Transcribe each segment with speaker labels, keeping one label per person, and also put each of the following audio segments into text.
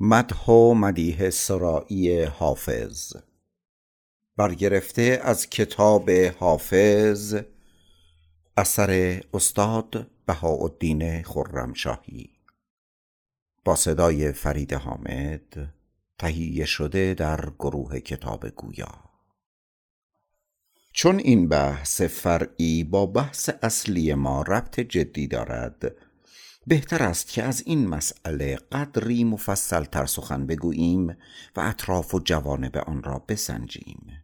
Speaker 1: مدح و مدیح سرائی حافظ. برگرفته از کتاب حافظ اثر استاد بهاءالدین خرمشاهی. با صدای فرید حامد تهیه شده در گروه کتاب گویا. چون این بحث فرعی با بحث اصلی ما ربط جدی دارد بهتر است که از این مسئله قدری مفصل تر سخن بگوییم و اطراف و جوانب آن را بسنجیم.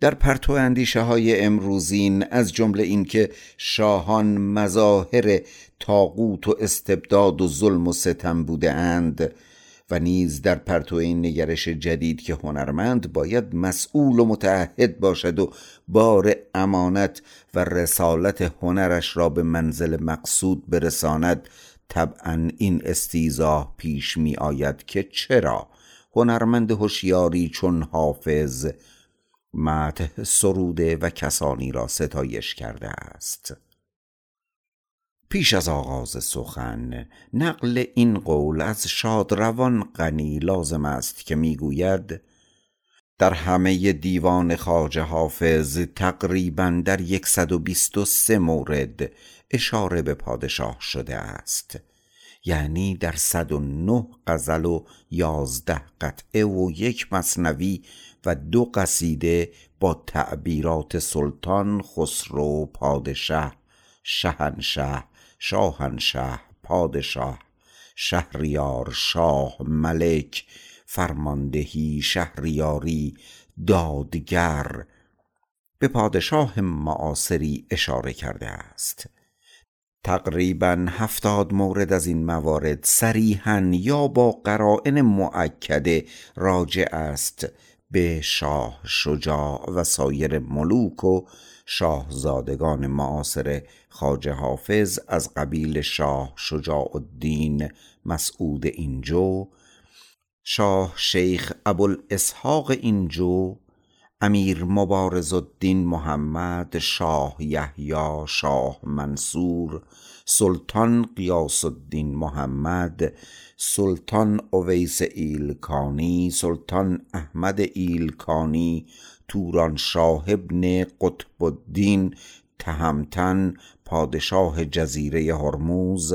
Speaker 1: در پرتو اندیشه های امروزین از جمله اینکه شاهان مظاهر تاقوت و استبداد و ظلم و ستم بوده اند و نیز در پرتو این نگرش جدید که هنرمند باید مسئول و متعهد باشد و بار امانت و رسالت هنرش را به منزل مقصود برساند طبعا این استیزاه پیش می آید که چرا هنرمند هوشیاری چون حافظ مته سروده و کسانی را ستایش کرده است. پیش از آغاز سخن نقل این قول از شادروان غنی لازم است که می‌گوید در همه دیوان خواجه حافظ تقریبا در یکصد و بیست و سه مورد اشاره به پادشاه شده است. یعنی در صد و نه غزل و یازده قطعه و یک مصنوی و دو قصیده با تعبیرات سلطان خسرو پادشه شهنشه شاهنشه پادشاه شهریار شاه ملک فرماندهی شهریاری دادگر. به پادشاه معاصری اشاره کرده است. تقریبا هفتاد مورد از این موارد صریحا یا با قرائن معکده راجع است. به شاه شجاع و سایر ملوک و شاهزادگان معاصر خواجه حافظ از قبیل شاه شجاع الدین مسعود اینجو شاه شیخ ابوالاسحاق اینجو امیر مبارز الدین محمد شاه یحیی شاه منصور سلطان غیاث الدین محمد سلطان اویس ایلکانی سلطان احمد ایلکانی تورانشاه ابن قطب الدین تهمتن پادشاه جزیره هرموز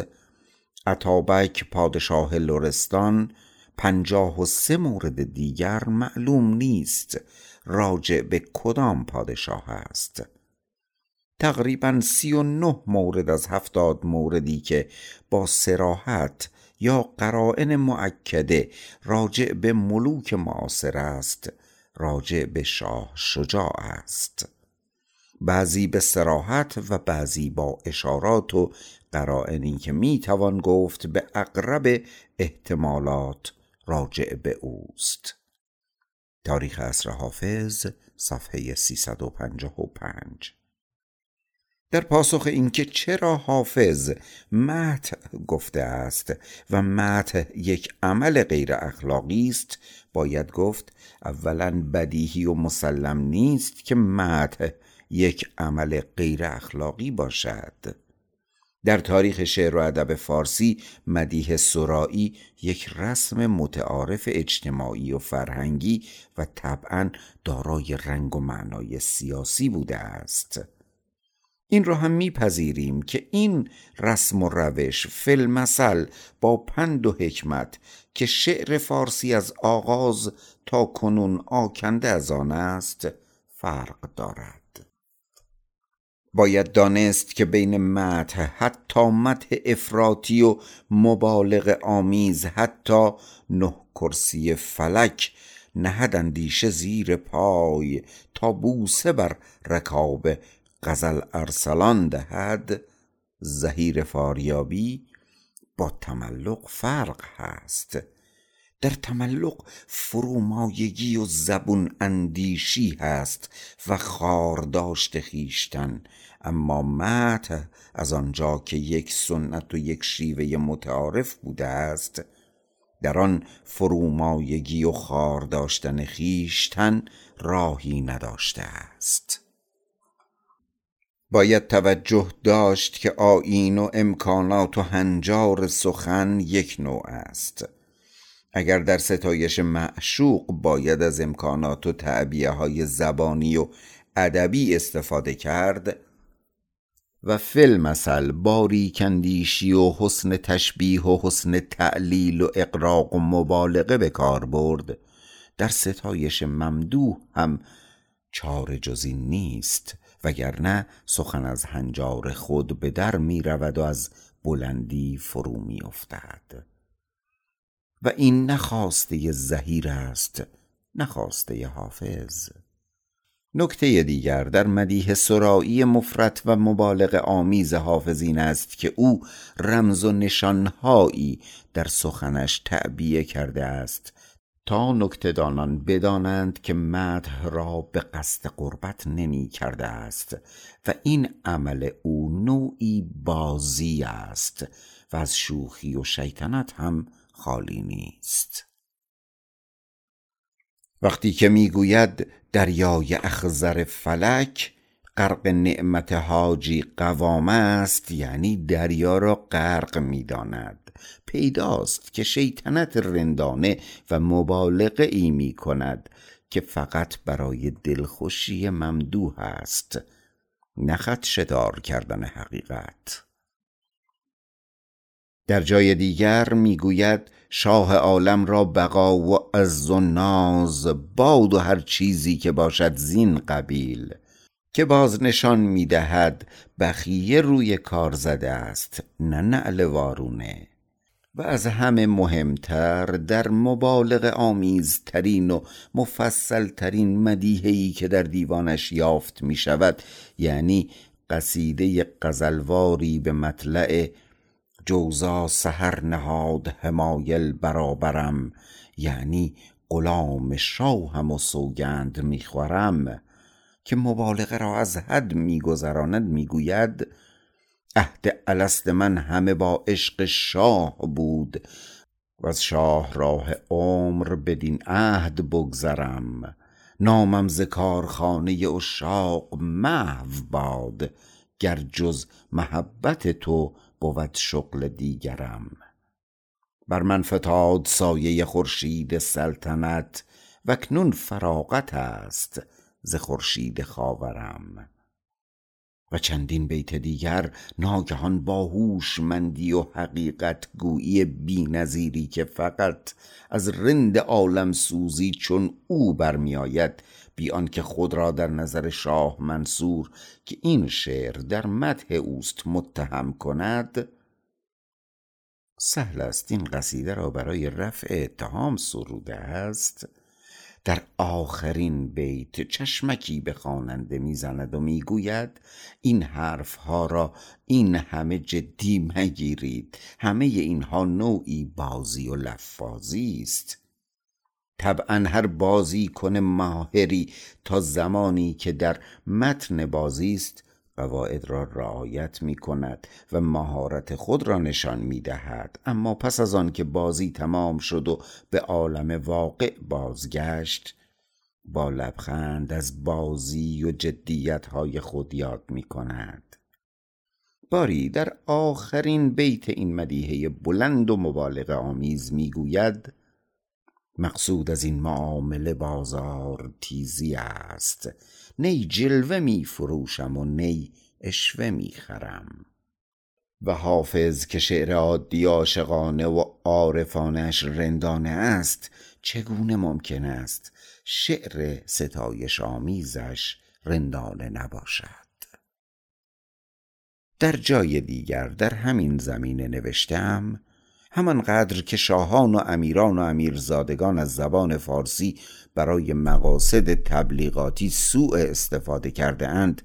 Speaker 1: اتابک پادشاه لرستان پنجاه و سه مورد دیگر معلوم نیست. راجع به کدام پادشاه است؟ تقریبا سی و نه مورد از هفتاد موردی که با سراحت یا قرائن معکده راجع به ملوک معاصر است راجع به شاه شجاع است. بعضی به سراحت و بعضی با اشارات و قرائنی که می توان گفت به اقرب احتمالات راجع به اوست. تاریخ اصر حافظ صفحه 355 در پاسخ اینکه چرا حافظ مت گفته است و مت یک عمل غیر اخلاقی است باید گفت اولا بدیهی و مسلم نیست که مت یک عمل غیر اخلاقی باشد. در تاریخ شعر و ادب فارسی مدیح سرایی یک رسم متعارف اجتماعی و فرهنگی و طبعا دارای رنگ و معنای سیاسی بوده است. این را هم میپذیریم که این رسم و روش فلمسل با پند و حکمت که شعر فارسی از آغاز تا کنون آکنده از آن است فرق دارد. باید دانست که بین مدح حتی مدح افراطی و مبالغ آمیز حتی نه کرسی فلک نهد اندیشه زیر پای تا بوسه بر رکاب غزل ارسلان دهد زهیر فاریابی با تملق فرق هست. در تملق فرومایگی و زبون اندیشی هست و خارداشت خیشتن اما مت از آنجا که یک سنت و یک شیوه متعارف بوده است در آن فرومایگی و خار داشتن خیشتن راهی نداشته است. باید توجه داشت که آیین و امکانات و هنجار سخن یک نوع است. اگر در ستایش معشوق باید از امکانات و تعبیه های زبانی و ادبی استفاده کرد و فیل مثل باری کندیشی و حسن تشبیه و حسن تعلیل و اقراق و مبالغه به کار برد در ستایش ممدوح هم چار جزی نیست. وگرنه سخن از هنجار خود به در می رود و از بلندی فرو می افتد. و این نخواسته زهیر است نخواسته حافظ. نکته دیگر در مدیح سرایی مفرت و مبالغ آمیز حافظ این است که او رمز و نشانهایی در سخنش تعبیه کرده است. تا نکتهدانان بدانند که مدح را به قصد قربت نمی کرده است و این عمل او نوعی بازی است و از شوخی و شیطنت هم خالی نیست. وقتی که می‌گوید دریای اخزر فلک غرق نعمت حاجی قوام است یعنی دریا را غرق می‌داند. پیداست که شیطنت رندانه و مبالغه ای می کند که فقط برای دلخوشی ممدوح است. نخط شدار کردن حقیقت. در جای دیگر می‌گوید شاه عالم را بقا و عز و ناز باد و هر چیزی که باشد زین قبیل. که باز نشان می‌دهد بخیه روی کار زده است نه نعل وارونه. و از همه مهمتر در مبالغ آمیزترین و مفصلترین مدیحهی که در دیوانش یافت می شود یعنی قصیده قزلواری به مطلع جوزا سهر نهاد همایل برابرم یعنی غلام شاهم و سوگند می‌خورم. که مبالغه را از حد میگذراند می‌گوید عهد الست من همه با عشق شاه بود و از شاه راه عمر بدین عهد بگذرم. نامم ز کارخانه عشاق محو باد گر جز محبت تو بود شغل دیگرم. بر من فتاد سایه خورشید سلطنت وکنون فراغت است. ز خورشید خاورم. و چندین بیت دیگر ناگهان با هوشمندی و حقیقت گویی بی‌نظیری که فقط از رند عالم سوزی چون او برمیآید بی آنکه خود را در نظر شاه منصور که این شعر در مدح اوست متهم کند سهل است این قصیده را برای رفع اتهام سروده است. در آخرین بیت چشمکی به خواننده می‌زند و می‌گوید این حرف ها را این همه جدی مگیرید. همه اینها نوعی بازی و لفاظی است. طبعا هر بازی کن ماهری تا زمانی که در متن بازی است قواعد را رعایت می کند و مهارت خود را نشان می دهد اما پس از آن که بازی تمام شد و به عالم واقع بازگشت با لبخند از بازی و جدیت های خود یاد می کند باری در آخرین بیت این مدیحه بلند و مبالغه آمیز می گوید مقصود از این معامله بازار تیزی است. نی جلوه می فروشم و نی اشوه می خرم. و حافظ که شعر عادی عاشقانه و عارفانش رندانه است چگونه ممکن است شعر ستایش آمیزش رندانه نباشد؟ در جای دیگر در همین زمینه نوشتم همانقدر که شاهان و امیران و امیرزادگان از زبان فارسی برای مقاصد تبلیغاتی سوء استفاده کرده اند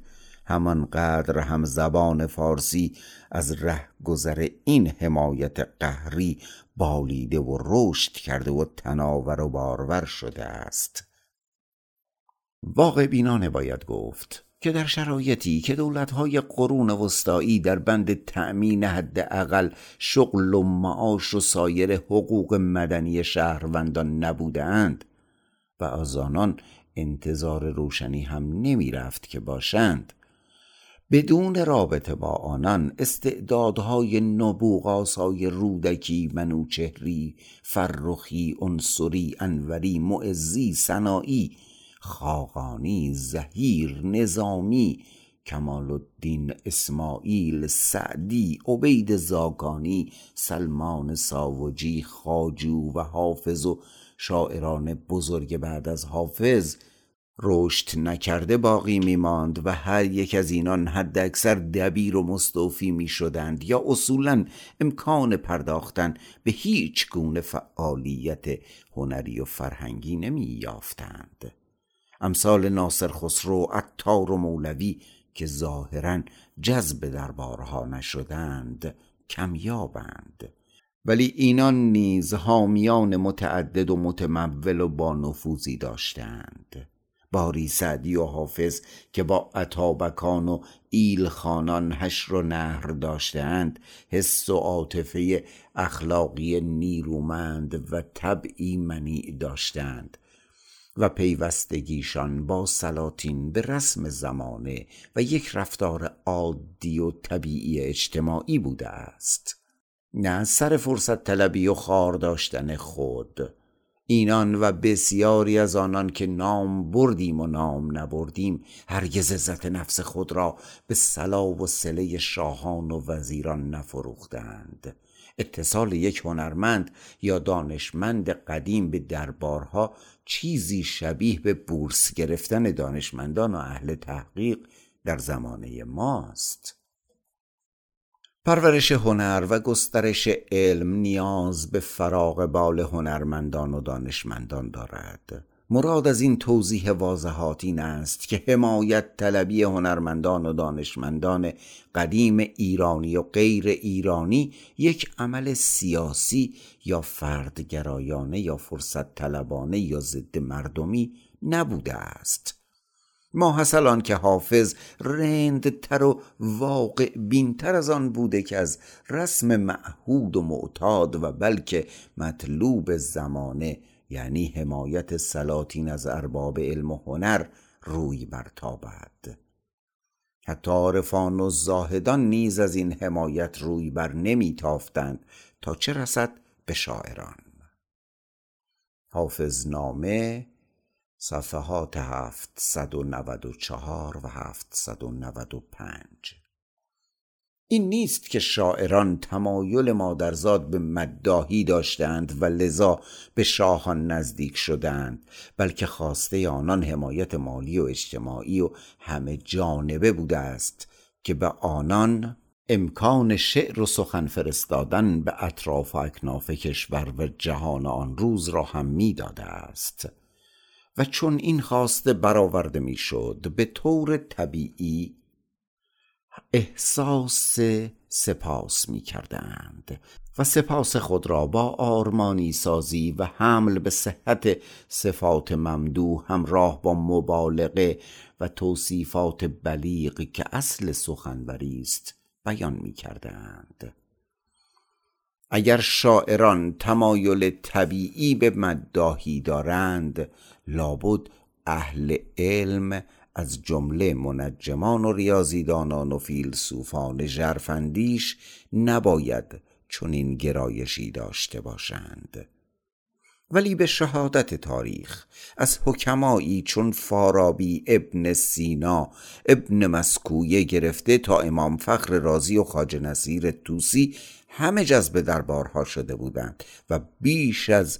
Speaker 1: همانقدر هم زبان فارسی از ره گذر این حمایت قهری بالیده و رشد کرده و تناور و بارور شده است. واقع بینانه باید گفت که در شرایطی که دولتهای قرون وسطایی در بند تأمین حداقل شغل و معاش و سایر حقوق مدنی شهروندان نبودند و از آنان انتظار روشنی هم نمی رفت که باشند. بدون رابطه با آنان استعدادهای نبوغ آسای رودکی منوچهری فرخی عنصری انوری معزی سنایی خاقانی زهیر نظامی کمال الدین اسماعیل سعدی عبید زاگانی سلمان ساوجی خاجو و حافظ و شاعران بزرگ بعد از حافظ رشد نکرده باقی میماند و هر یک از اینان حد اکثر دبیر و مستوفی می شدند یا اصولا امکان پرداختن به هیچ گونه فعالیت هنری و فرهنگی نمی یافتند امثال ناصر خسرو عطار و مولوی که ظاهرا جذب دربارها نشدند کمیابند. ولی اینان نیز حامیان متعدد و متمول و با نفوذی داشتند. باری سعدی و حافظ که با عطابکان و ایلخانان حشر و نهر داشتهاند حس و عاطفه اخلاقی نیرومند و طبعی منیع داشتند و پیوستگیشان با سلاطین به رسم زمانه و یک رفتار عادی و طبیعی اجتماعی بوده است. نه سر فرصت طلبی و خار داشتن خود. اینان و بسیاری از آنان که نام بردیم و نام نبردیم هرگز عزت نفس خود را به سلا و سله شاهان و وزیران نفروختند. اتصال یک هنرمند یا دانشمند قدیم به دربارها چیزی شبیه به بورس گرفتن دانشمندان و اهل تحقیق در زمانه ماست. پرورش هنر و گسترش علم نیاز به فراغ بال هنرمندان و دانشمندان دارد. مراد از این توضیح واضحات این است که حمایت طلبی هنرمندان و دانشمندان قدیم ایرانی و غیر ایرانی یک عمل سیاسی یا فردگرایانه یا فرصت طلبانه یا ضد مردمی نبوده است. ما آن که حافظ رندتر و واقع بینتر از آن بوده که از رسم معهود و معتاد و بلکه مطلوب زمانه یعنی حمایت سلاطین از ارباب علم و هنر روی برتابد. حتی عارفان و زاهدان نیز از این حمایت روی بر نمیتافتند تا چه رسد به شاعران. حافظ نامه صفحات هفتصد و نود و چهار و هفتصد و نود و پنج. این نیست که شاعران تمایل مادرزاد به مداهی داشتند و لذا به شاهان نزدیک شدند بلکه خواسته آنان حمایت مالی و اجتماعی و همه جانبه بوده است که به آنان امکان شعر و سخن فرستادن به اطراف و اکناف کشور و جهان آن روز را هم می‌داده است. و چون این خواسته برآورده می‌شد به طور طبیعی احساس سپاس می کردند و سپاس خود را با آرمانی سازی و حمل به صحت صفات ممدوح همراه با مبالغه و توصیفات بلیغ که اصل سخنوری است بیان می کردند اگر شاعران تمایل طبیعی به مداهی دارند لابد اهل علم از جمله منجمان و ریاضیدانان و فیلسوفان ژرفندیش نباید چنین گرایشی داشته باشند. ولی به شهادت تاریخ از حکمایی چون فارابی ابن سینا ابن مسکویه گرفته تا امام فخر رازی و خاج نصیر توسی همه جذب دربارها شده بودند و بیش از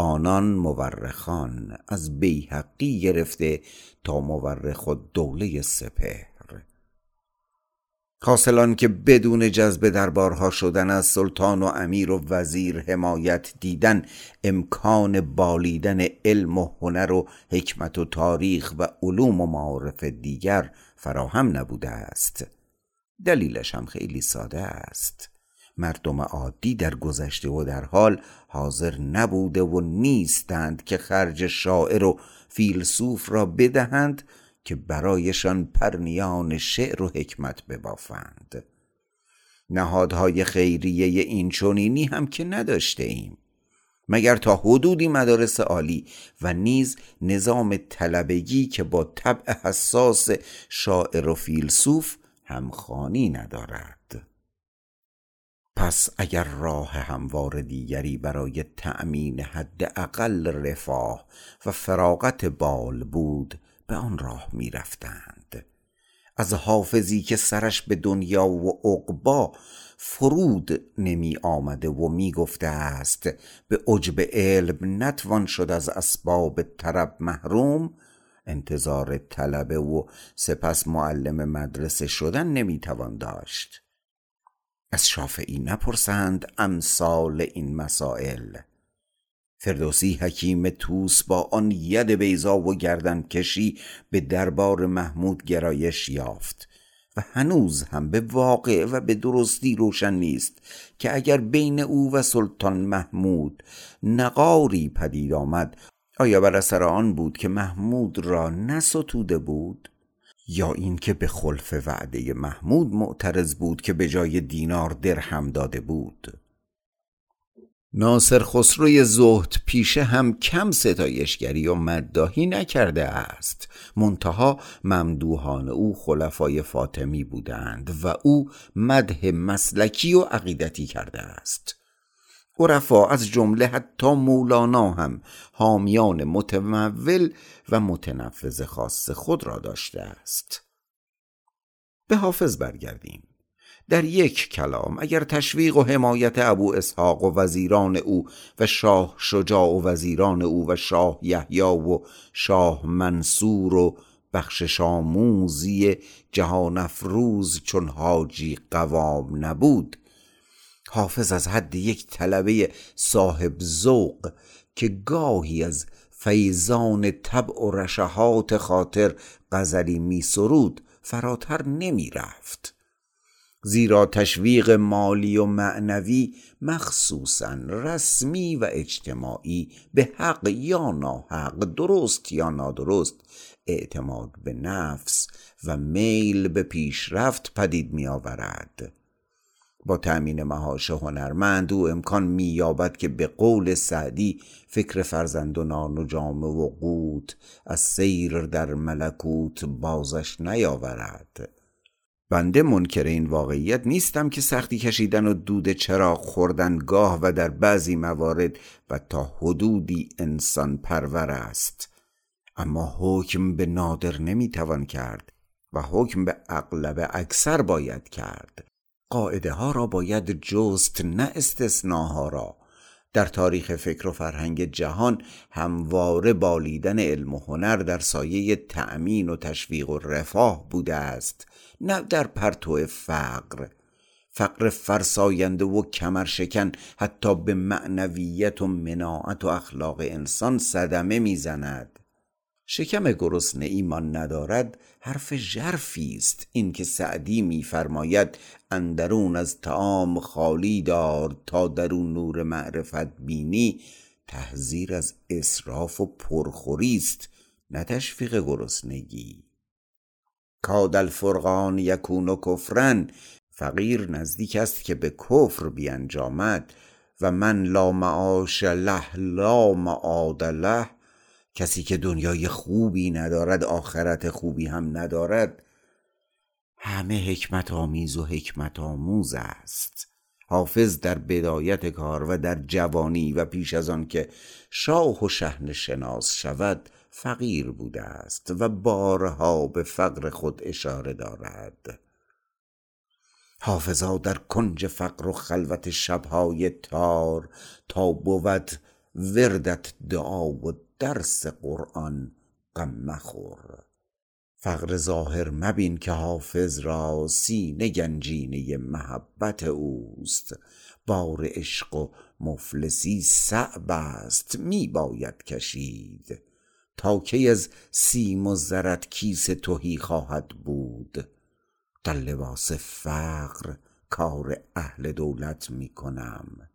Speaker 1: آنان مورخان از بیحقی گرفته تا مورخ و دوله سپهر. خاصلان که بدون جذب دربارها شدن از سلطان و امیر و وزیر حمایت دیدن امکان بالیدن علم و هنر و حکمت و تاریخ و علوم و معارف دیگر فراهم نبوده است. دلیلش هم خیلی ساده است. مردم عادی در گذشته و در حال حاضر نبوده و نیستند که خرج شاعر و فیلسوف را بدهند که برایشان پرنیان شعر و حکمت ببافند. نهادهای خیریه این چونینی هم که نداشته ایم مگر تا حدودی مدارس عالی و نیز نظام طلبگی که با طبع حساس شاعر و فیلسوف همخانی ندارد؟ پس اگر راه هموار دیگری برای تأمین حداقل رفاه و فراغت بال بود به آن راه می رفتند از حافظی که سرش به دنیا و عقبا فرود نمی آمده و می گفته است به عجب علم نتوان شد از اسباب طرب محروم. انتظار طلبه و سپس معلم مدرسه شدن نمی توان داشت. از شافعی نپرسند امثال این مسائل. فردوسی حکیم توس با آن ید بیزا و گردن کشی به دربار محمود گرایش یافت و هنوز هم به واقع و به درستی روشن نیست که اگر بین او و سلطان محمود نقاری پدید آمد آیا بر اثر آن بود که محمود را نستوده بود؟ یا اینکه به خلف وعده محمود معترض بود که به جای دینار درهم داده بود. ناصر خسروی زهد پیشه هم کم ستایشگری و مدداهی نکرده است. منتها ممدوحان او خلفای فاطمی بودند و او مده مسلکی و عقیدتی کرده است. عرفا از جمله حتی مولانا هم حامیان متمول و متنفذ خاص خود را داشته است. به حافظ برگردیم. در یک کلام اگر تشویق و حمایت ابو اسحاق و وزیران او و شاه شجاع و وزیران او و شاه یحیی و شاه منصور و بخش آموزی جهان افروز چون حاجی قوام نبود حافظ از حد یک طلبه صاحب ذوق که گاهی از فیضان طبع و رشحات خاطر غزلی می سرود فراتر نمی رفت. زیرا تشویق مالی و معنوی مخصوصا رسمی و اجتماعی به حق یا ناحق درست یا نادرست اعتماد به نفس و میل به پیشرفت پدید می آورد با تأمین مهاش هنرمند او امکان مییابد که به قول سعدی فکر فرزند و جامه و قوت از سیر در ملکوت بازش نیاورد. بنده منکر این واقعیت نیستم که سختی کشیدن و دود چراغ خوردن گاه و در بعضی موارد و تا حدودی انسان پرور است. اما حکم به نادر نمی‌توان کرد و حکم به اغلب اکثر باید کرد. قاعده ها را باید جست نه استثناها را. در تاریخ فکر و فرهنگ جهان همواره بالیدن علم و هنر در سایه تأمین و تشویق و رفاه بوده است نه در پرتو فقر. فقر فرساینده و کمرشکن حتی به معنویت و مناعت و اخلاق انسان صدمه می‌زند. شکم گرسنه ایمان ندارد حرف ژرفی است. اینکه سعدی میفرماید اندرون از تعام خالی دار تا درون نور معرفت بینی تحذیر از اسراف و پرخوری است نه تشویق گرسنگی. کاد الفرقان یکون و کفرن فقیر نزدیک است که به کفر بیانجامد و من لا معاش له لا معاد له کسی که دنیای خوبی ندارد آخرت خوبی هم ندارد. همه حکمت آمیز و حکمت آموز است. حافظ در بدایت کار و در جوانی و پیش از آن که شاه و شهن شناس شود فقیر بوده است و بارها به فقر خود اشاره دارد. حافظا در کنج فقر و خلوت شبهای تار تا بود وردت دعا و درس قرآن غم مخور. فقر ظاهر مبین که حافظ را سینه گنجینه محبت اوست. بار عشق و مفلسی صعب است می باید کشید. تا کی از سیم و زرت کیس تهی خواهد بود؟ در لباس فقر کار اهل دولت می کنم.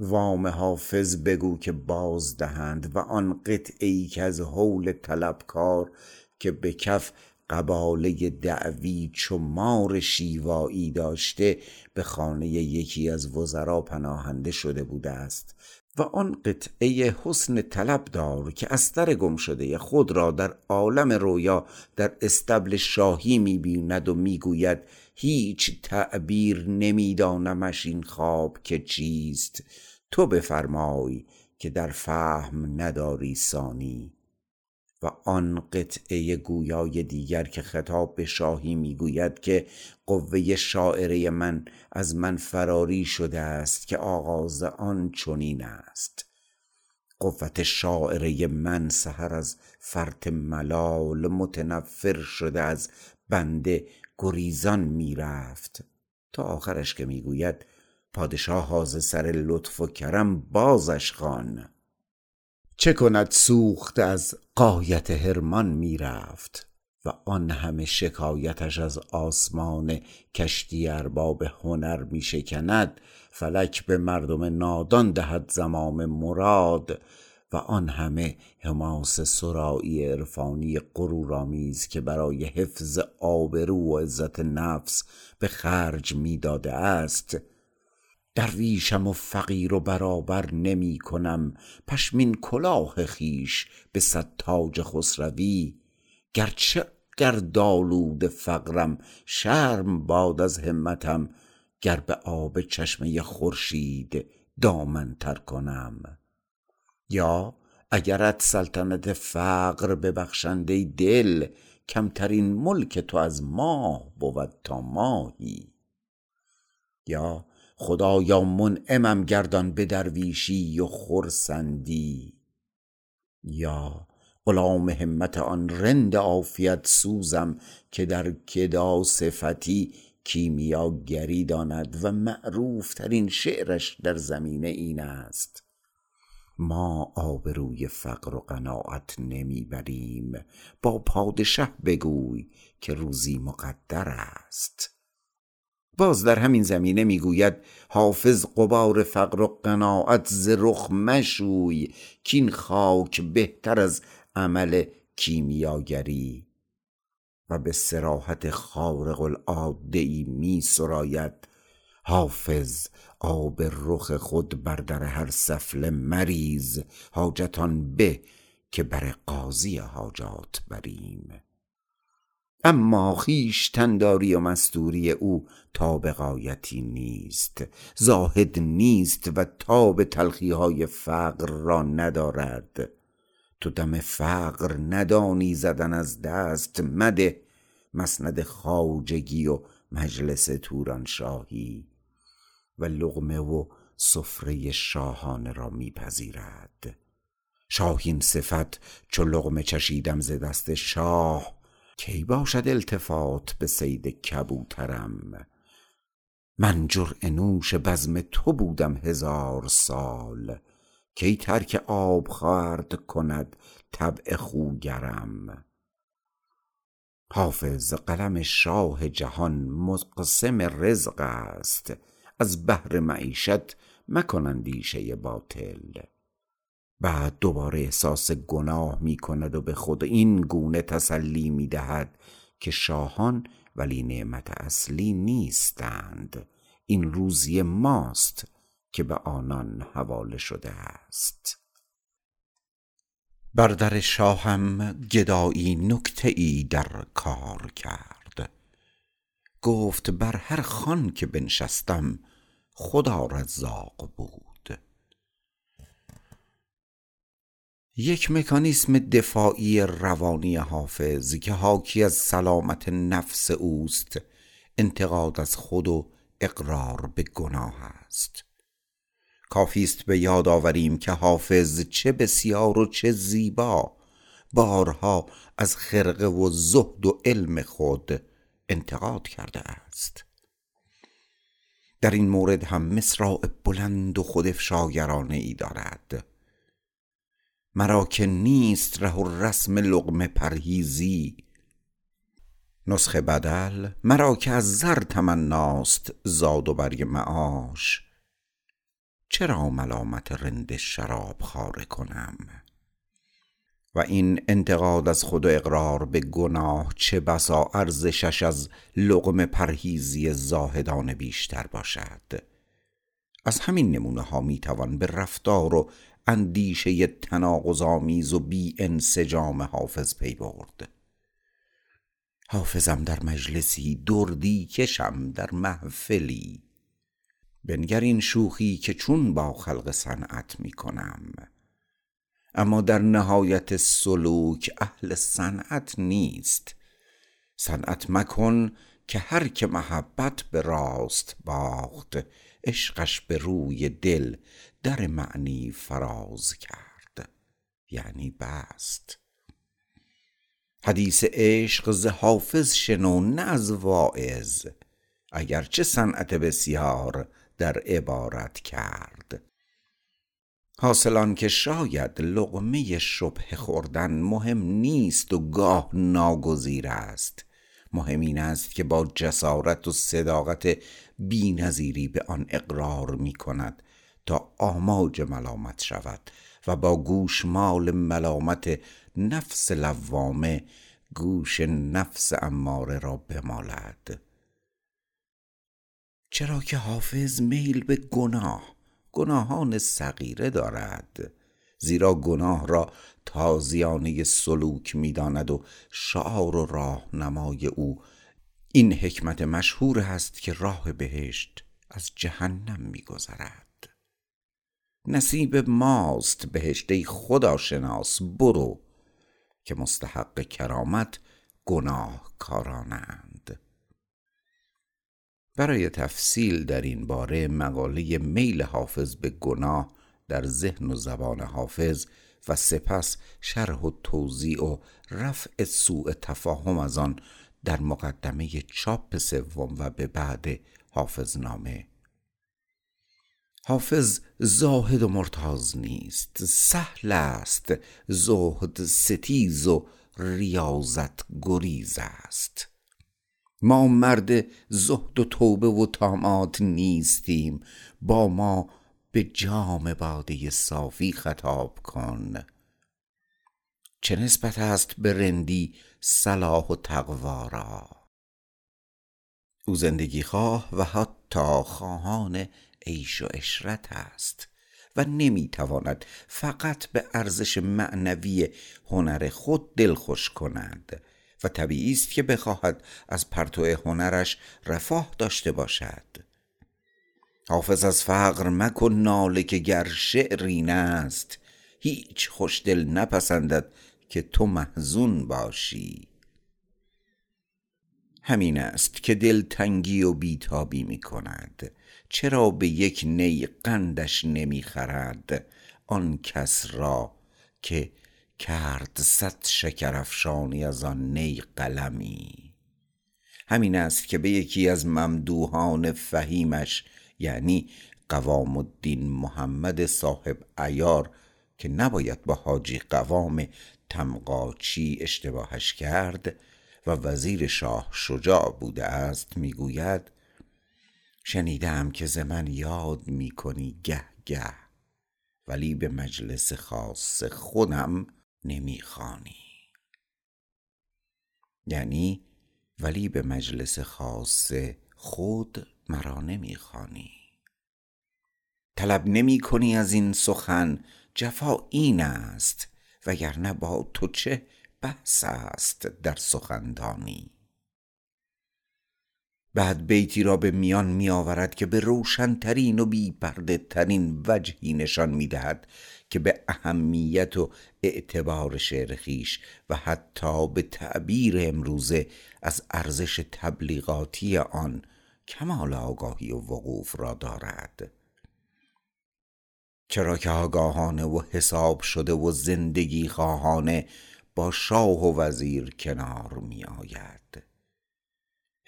Speaker 1: وام حافظ بگو که باز دهند و آن قطعه ای که از حول طلبکار که به کف قباله دعوی چو مار شیوایی داشته به خانه یکی از وزرا پناهنده شده بوده است و آن قطعه حسن طلب دار که استر گم شده خود را در عالم رویا در استبل شاهی می‌بیند و می‌گوید هیچ تعبیر نمیدانمش این خواب که چیست. تو بفرمای که در فهم نداری ثانی. و آن قطعه گویای دیگر که خطاب به شاهی می‌گوید که قوه شاعره من از من فراری شده است که آغاز آن چنین است. قوت شاعره من سهر از فرط ملال متنفر شده از بنده گریزان می‌رفت. تا آخرش که می‌گوید پادشاه حاز سر لطف و کرم بازش خوان. چه کند سوخت از قایت هرمان می‌رفت و آن همه شکایتش از آسمان کشتی ارباب هنر می شکند فلک به مردم نادان دهد زمام مراد. و آن همه حماس سرایی عرفانی غرورآمیز که برای حفظ آبرو و عزت نفس به خرج می‌داده است درویشم و فقیر و برابر نمی کنم. پشمین کلاه خیش به صد تاج خسروی. گرچه گردآلود فقرم شرم باد از همتم گر به آب چشمه خورشید دامن تر کنم. یا اگرت سلطنت فقر ببخشنده دل کمترین ملک تو از ماه بود تا ماهی. یا خدایا منعمم گردان به درویشی و خرسندی. یا غلام همت آن رند عافیت سوزم که در کدا صفتی کیمیاگری داند و معروف ترین شعرش در زمینه این است. ما آبروی فقر و قناعت نمی‌بریم. با پادشه بگوی که روزی مقدر است. باز در همین زمینه می‌گوید حافظ قبار فقر و قناعت ز رخ مشوی کین خاک بهتر از عمل کیمیاگری. و به سراحت خارق العاده ای می سراید. حافظ آب رخ خود بر در هر سفله مریز حاجتان به که بر قاضی حاجات بریم. اما خویشتنداری و مستوری او تا غایتی نیست زاهد نیست و تاب تلخی های فقر را ندارد. تو دم فقر ندانی زدن از دست مده مسند خواجگی و مجلس توران شاهی و لغمه و سفره شاهانه را میپذیرد. شاهین صفت چو لغمه چشیدم ز دست شاه کی باشد التفات به صید کبوترم؟ من جرعه نوش بزم تو بودم هزار سال کی ترک آب خورد کند طبع خوگرم؟ حافظ قلم شاه جهان مقسم رزق است. از بهر معیشت مکن اندیشه باطل. بعد دوباره احساس گناه می کند و به خود این گونه تسلی می دهد که شاهان ولی نعمت اصلی نیستند. این روزی ماست که به آنان حواله شده است. بر در شاهم گدایی نکته ای در کار کرد. گفت بر هر خان که بنشستم خدا رزاق بود. یک مکانیسم دفاعی روانی حافظ که حاکی از سلامت نفس اوست انتقاد از خود و اقرار به گناه است. کافی است به یاد آوریم که حافظ چه بسیار و چه زیبا بارها از خرقه و زهد و علم خود انتقاد کرده است. در این مورد هم مصراع بلند و خودافشاگرانه ای دارد. مرا که نیست ره و رسم لقمه پرهیزی. نسخه بدل مرا که از زر تمناست زاد و برگ معاش. چرا ملامت رند شراب خاره کنم؟ و این انتقاد از خود و اقرار به گناه چه بسا ارزشش از لقمه پرهیزی زاهدان بیشتر باشد. از همین نمونه ها می توان به رفتار و اندیشه تناقض آمیز و بی انسجام حافظ پی برد. حافظم در مجلسی دردی کشم در محفلی. بنگر این شوخی که چون با خلق صنعت می کنم اما در نهایت سلوک اهل صنعت نیست. صنعت مکن که هر که محبت به راست باخت عشقش به روی دل در معنی فراز کرد یعنی بست. حدیث عشق ز حافظ شنو نه از واعظ اگرچه صنعت بسیار در عبارت کرد. حاصل که شاید لقمه شبه خوردن مهم نیست و گاه ناگزیر است. مهم این است که با جسارت و صداقت بینظیری به آن اقرار می کند تا آماج ملامت شود و با گوشمال ملامت نفس لوامه گوش نفس اماره را بمالد. چرا که حافظ میل به گناه گناهان صغیره دارد. زیرا گناه را تازیانه سلوک می‌داند و شعار و راهنمای او این حکمت مشهور است که راه بهشت از جهنم میگذرد. نصیب ماست بهشت ای خدا شناس برو که مستحق کرامت گناه کارانند برای تفصیل در این باره مقاله میل حافظ به گناه در ذهن و زبان حافظ و سپس شرح و توضیع و رفع سوء تفاهم از آن در مقدمه چاپ سوم و به بعد حافظ نامه حافظ زاهد و مرتاز نیست سهل است زهد ستیز و ریاضت گریز است. ما مرد زهد و توبه و تامات نیستیم. با ما به جام باده صافی خطاب کن. چه نسبت است به رندی صلاح و تقوا را؟ او زندگی خواه و حتی خواهان عیش و عشرت است و نمی‌تواند فقط به ارزش معنوی هنر خود دلخوش کند. و طبیعی است که بخواهد از پرتو هنرش رفاه داشته باشد. حافظ از فقر مکن ناله که گر شعرین است هیچ خوشدل نپسندد که تو محزون باشی. همین است که دل تنگی و بیتابی می کند. چرا به یک نی قندش نمی خرد؟ آن کس را که کرد صد شکر افشانی از آن نی قلمی. همین است که به یکی از ممدوحان فهیمش یعنی قوام الدین محمد صاحب ایار که نباید با حاجی قوام تمقاچی اشتباهش کرد و وزیر شاه شجاع بوده است می‌گوید شنیدم که ز من یاد می‌کنی گه گه ولی به مجلس خاص خودم نمی‌خوانی. یعنی ولی به مجلس خاص خود مرا نمی‌خوانی. طلب نمی کنی از این سخن جفا این است وگرنه با تو چه بحث است در سخندانی. بعد بیتی را به میان می آورد که به روشنترین و بی پرده ترین وجهی نشان می دهد که به اهمیت و اعتبار شعر خیش و حتی به تعبیر امروزه از ارزش تبلیغاتی آن کمال آگاهی و وقوف را دارد. چرا که آگاهانه و حساب شده و زندگی خواهانه با شاه و وزیر کنار می آید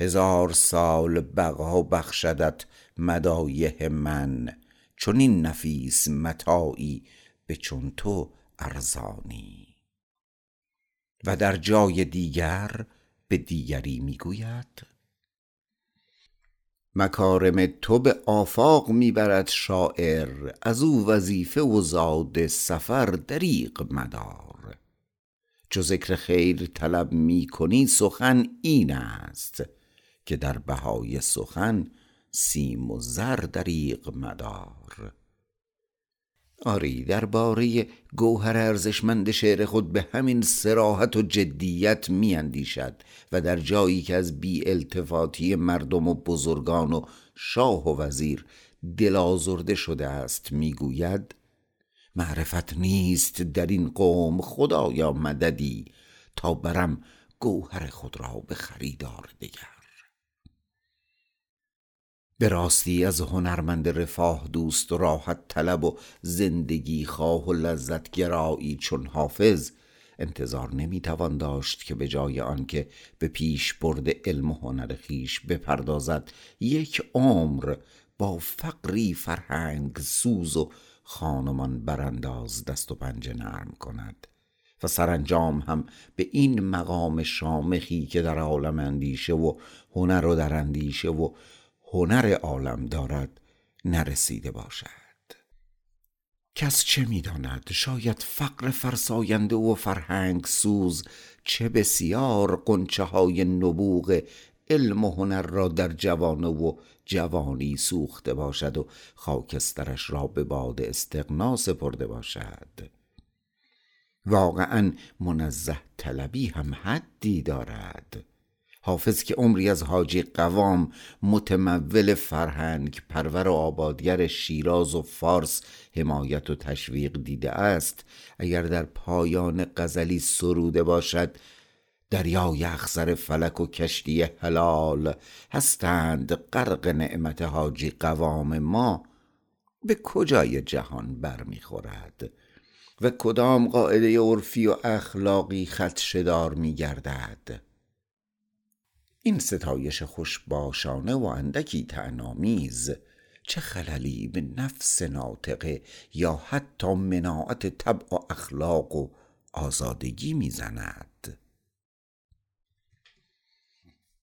Speaker 1: هزار سال بقا بخشدت مدایه من چون این نفیس متاعی به چون تو ارزانی. و در جای دیگر به دیگری می‌گوید مکارم تو به آفاق می‌برد شاعر از او وظیفه و زاد سفر دریغ مدار. چو ذکر خیر طلب می‌کنی سخن این است که در بهای سخن سیم و زر دریغ مدار. آری درباره گوهر ارزشمند شعر خود به همین سراحت و جدیت میاندیشد و در جایی که از بی التفاتی مردم و بزرگان و شاه و وزیر دل آزرده شده است می‌گوید معرفت نیست در این قوم خدایا مددی تا برم گوهر خود را به خریدار دگر. به راستی از هنرمند رفاه دوست و راحت طلب و زندگی خواه و لذت گرایی چون حافظ انتظار نمی‌توان داشت که به جای آنکه به پیش برد علم و هنر خیش بپردازد یک عمر با فقری فرهنگ سوز و خانمان برانداز دست و پنجه نرم کند و سرانجام هم به این مقام شامخی که در عالم اندیشه و هنر و در اندیشه و هنر عالم دارد نرسیده باشد. کس چه می‌داند شاید فقر فرساینده و فرهنگ سوز چه بسیار قنچه های نبوغ علم و هنر را در جوانه و جوانی سوخته باشد و خاکسترش را به باد استقنا سپرده باشد. واقعا منزه طلبی هم حدی دارد. حافظ که عمری از حاجی قوام متمول فرهنگ پرور و آبادگر شیراز و فارس حمایت و تشویق دیده است. اگر در پایان غزلی سروده باشد دریای اخزر فلک و کشتی حلال هستند. غرق نعمت حاجی قوام ما به کجای جهان برمیخورد؟ و کدام قاعده عرفی و اخلاقی خدشدار میگردد؟ این ستایش خوشباشانه و اندکی تعنامیز چه خللی به نفس ناطقه یا حتی مناعت طبع و اخلاق و آزادگی می‌زند؟